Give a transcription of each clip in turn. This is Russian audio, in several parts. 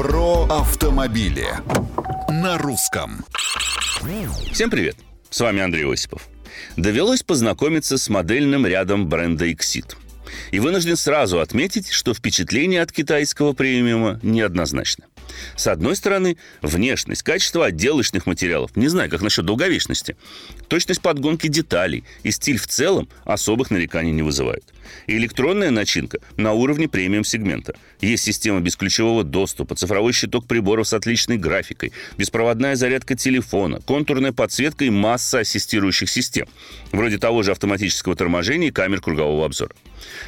Про автомобили на русском. Всем привет! С вами Андрей Осипов. Довелось познакомиться с модельным рядом бренда Exit. И вынужден сразу отметить, что впечатление от китайского премиума неоднозначно. С одной стороны, внешность, качество отделочных материалов, не знаю, как насчет долговечности, точность подгонки деталей и стиль в целом особых нареканий не вызывают. Электронная начинка на уровне премиум-сегмента. Есть система бесключевого доступа, цифровой щиток приборов с отличной графикой, беспроводная зарядка телефона, контурная подсветка и масса ассистирующих систем, вроде того же автоматического торможения и камер кругового обзора.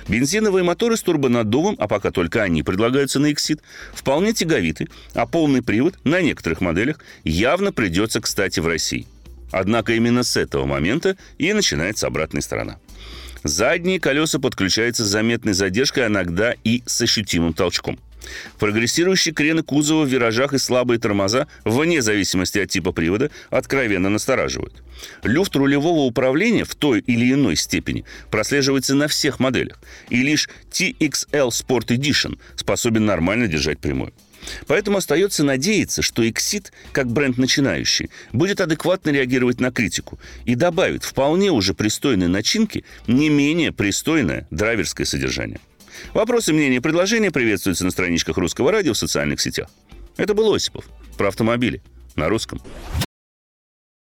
Бензиновые моторы с турбонаддувом, а пока только они предлагаются на Exit, вполне тяговиты, а полный привод на некоторых моделях явно придется, кстати, в России. Однако именно с этого момента и начинается обратная сторона. Задние колеса подключаются с заметной задержкой, иногда и с ощутимым толчком – Прогрессирующие крены кузова в виражах и слабые тормоза, вне зависимости от типа привода, откровенно настораживают. Люфт рулевого управления в той или иной степени прослеживается на всех моделях, и лишь TXL Sport Edition способен нормально держать прямую. Поэтому остается надеяться, что Exit, как бренд начинающий, будет адекватно реагировать на критику и добавит вполне уже пристойной начинки не менее пристойное драйверское содержание. Вопросы, мнения и предложения приветствуются на страничках Русского радио в социальных сетях. Это был Осипов про автомобили на русском.